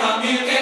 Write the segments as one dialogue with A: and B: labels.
A: communicate.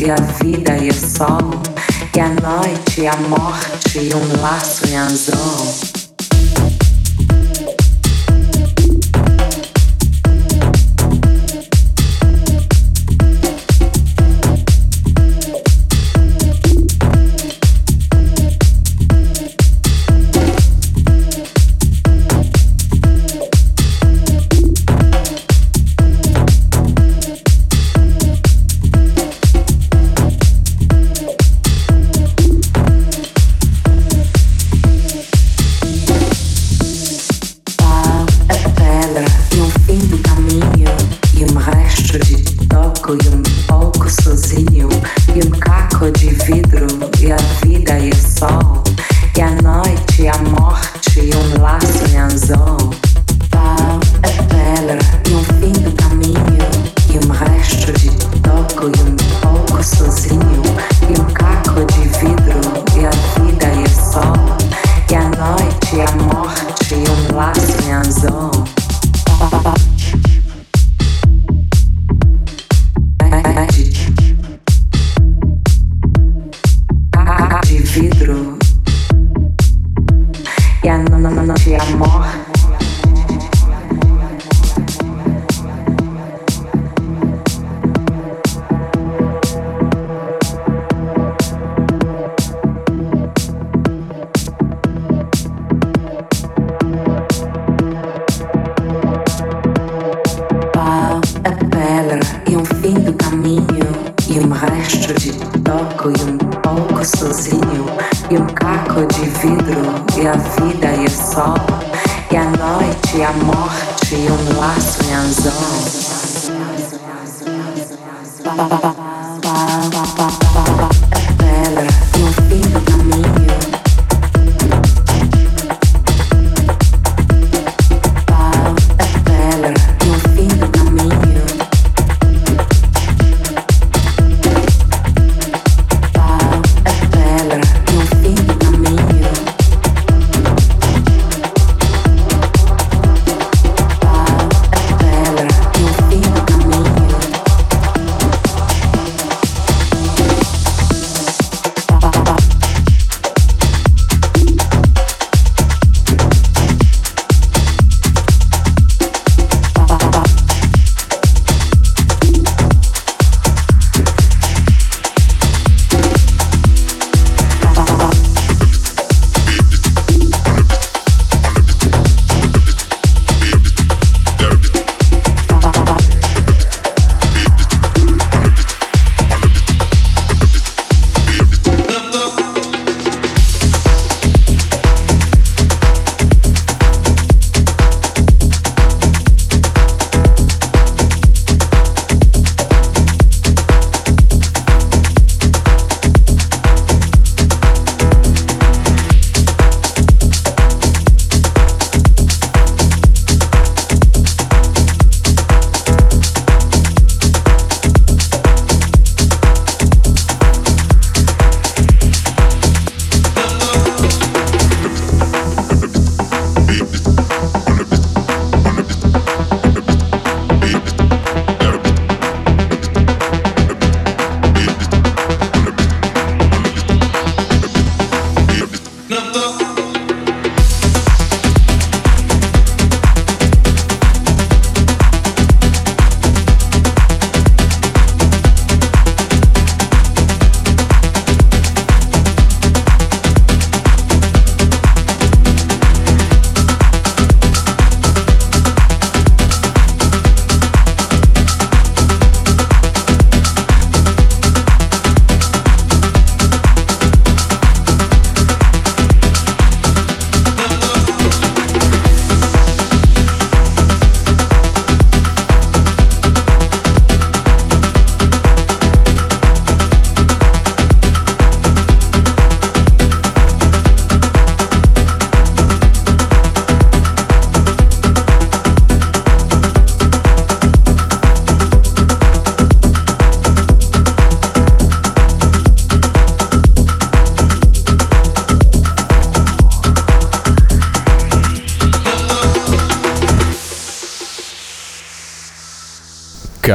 A: E a vida e o sol e a noite e a morte e um laço em azul.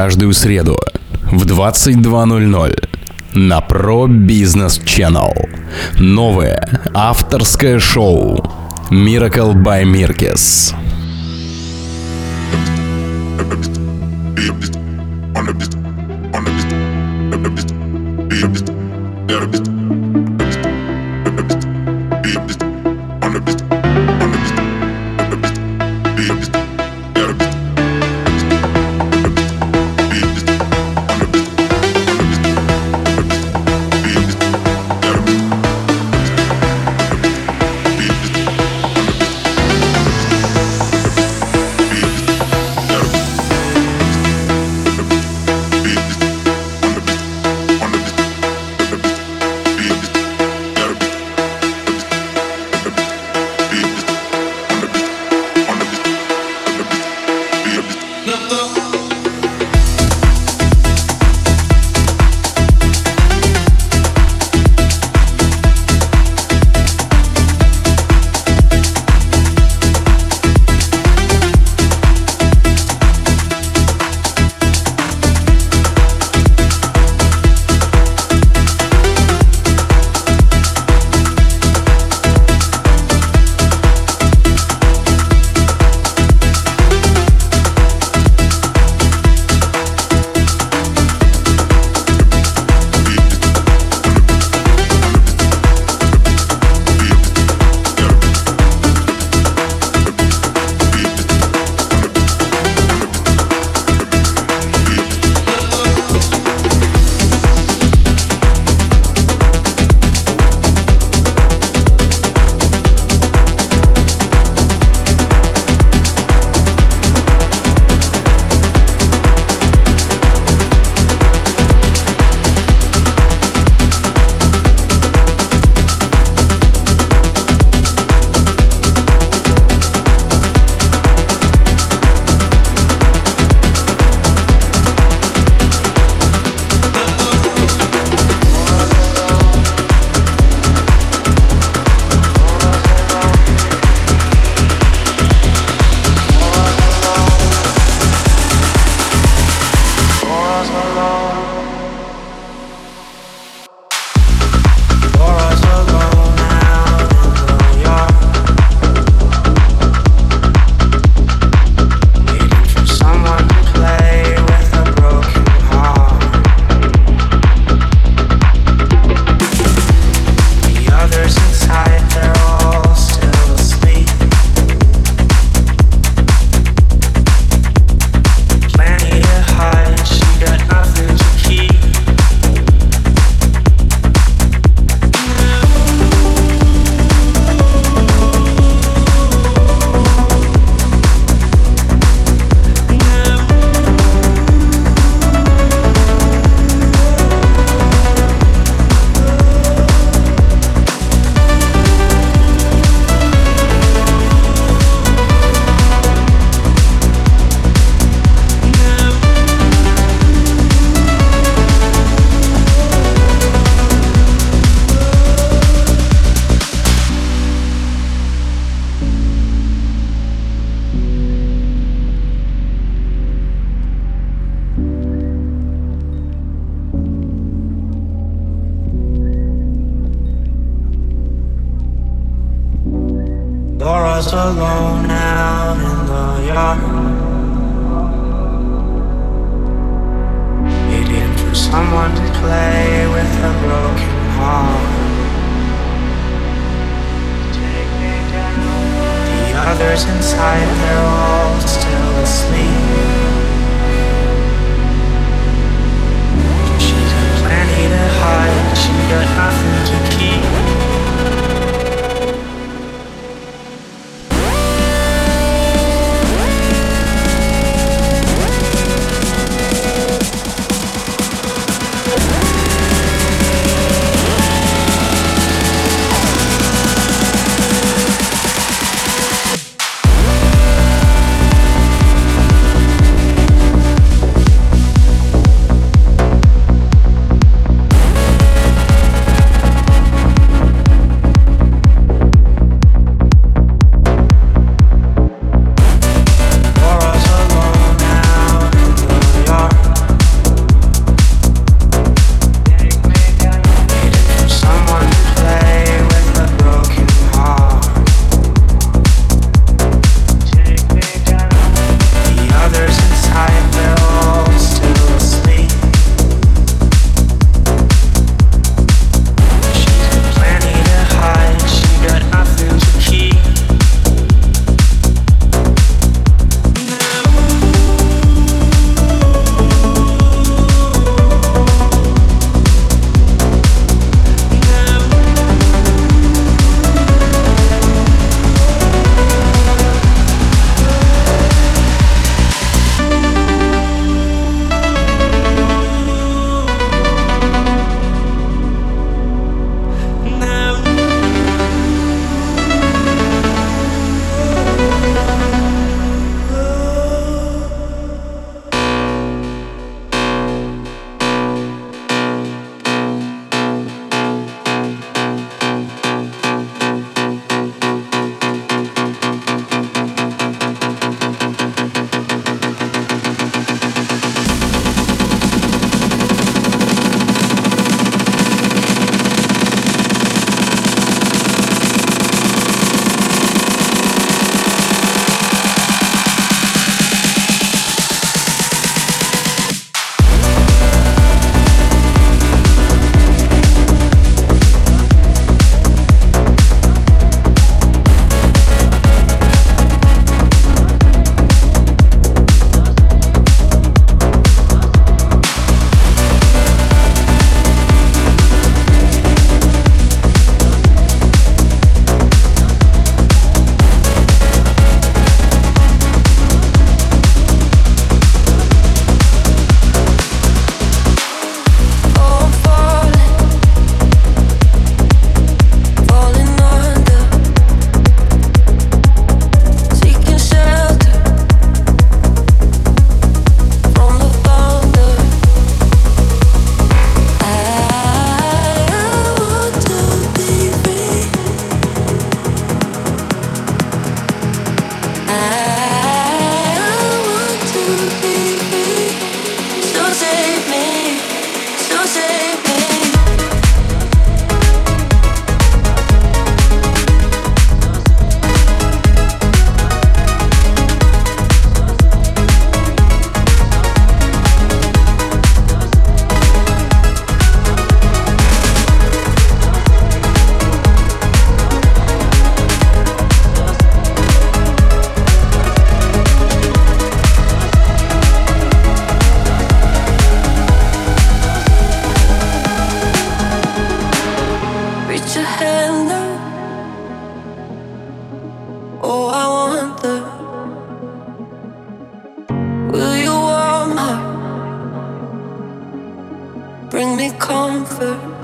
B: Каждую среду в 22.00 на Pro Business Channel. Новое авторское шоу Miracle by Mirkes. Oh, I wonder, will you warm up?
A: Bring me comfort.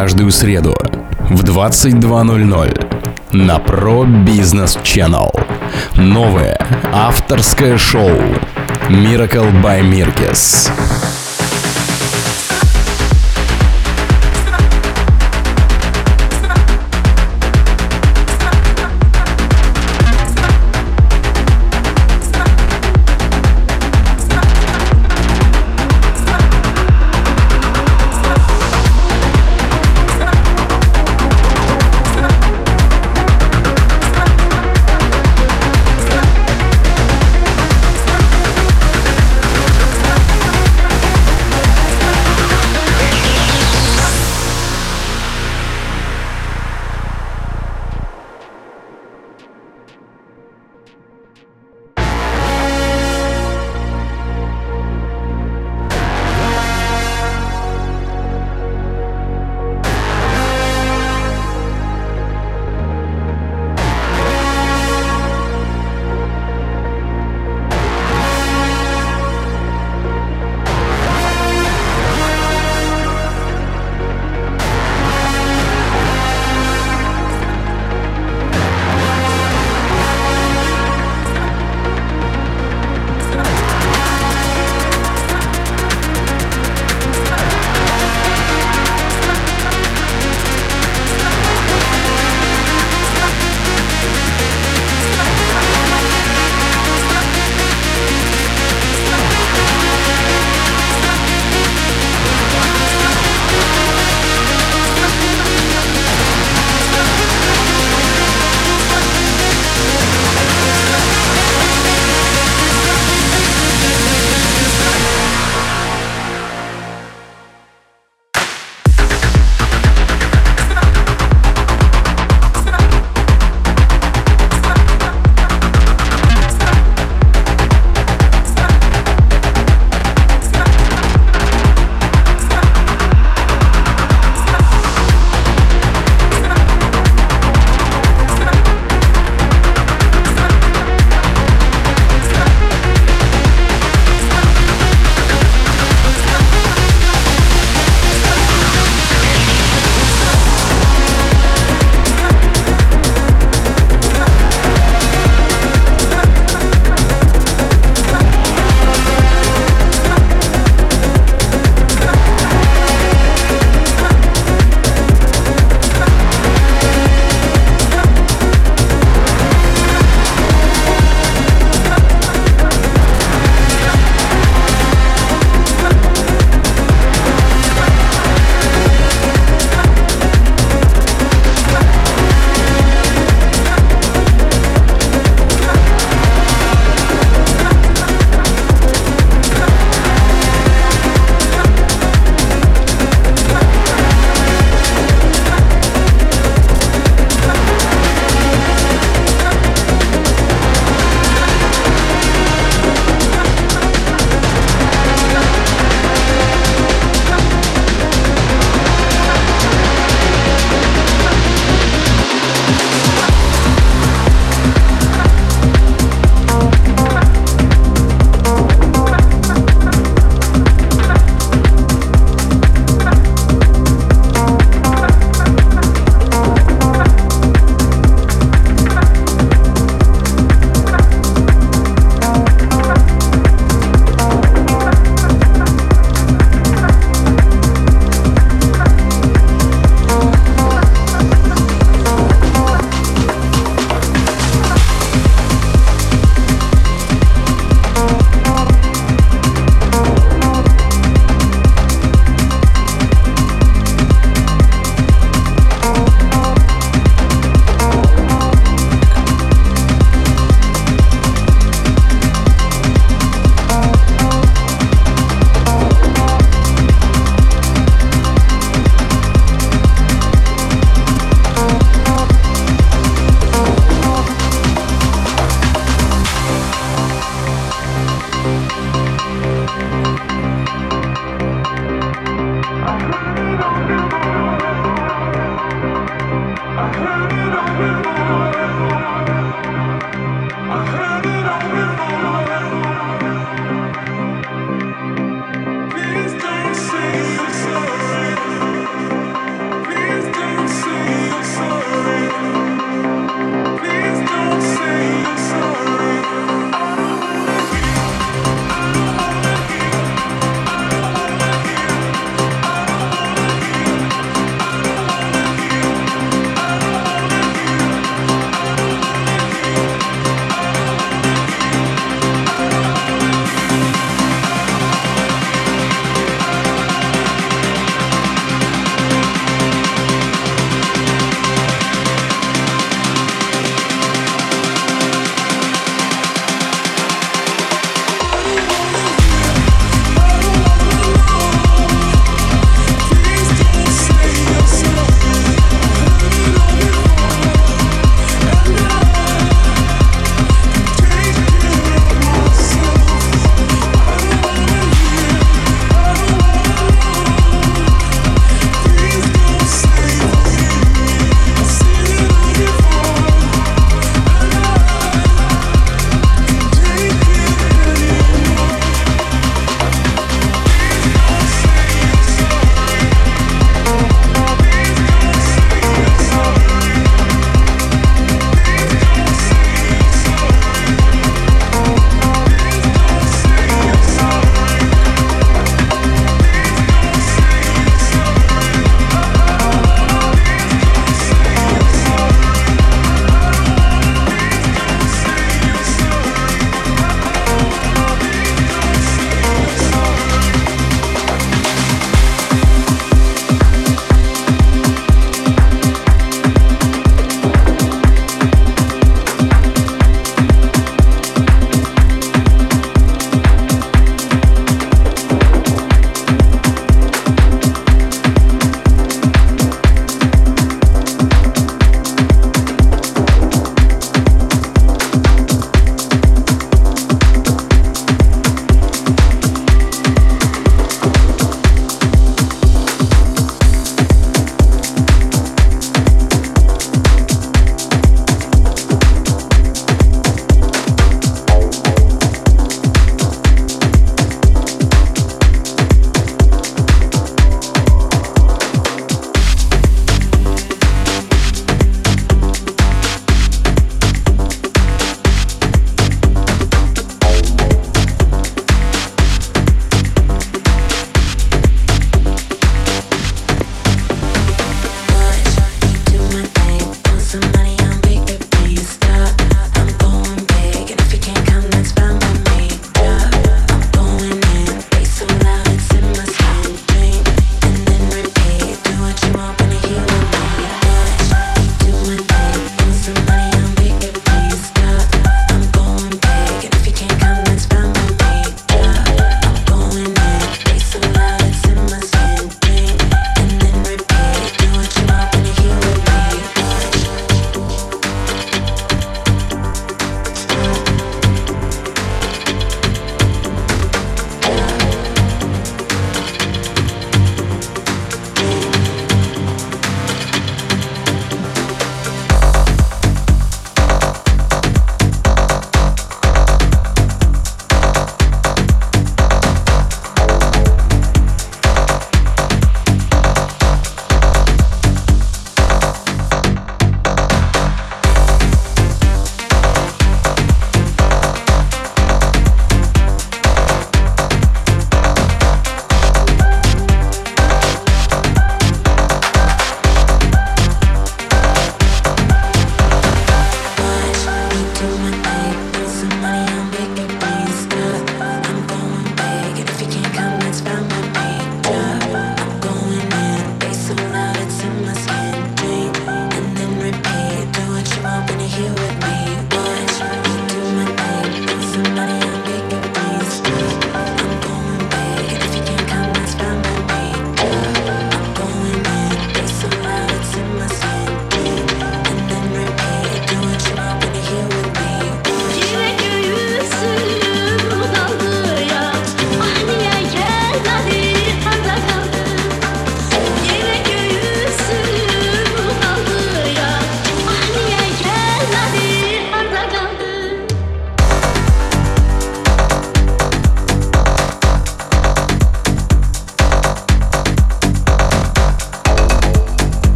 C: Каждую среду в 22.00 на Pro Business Channel. Новое авторское шоу Miracle by Mirkes.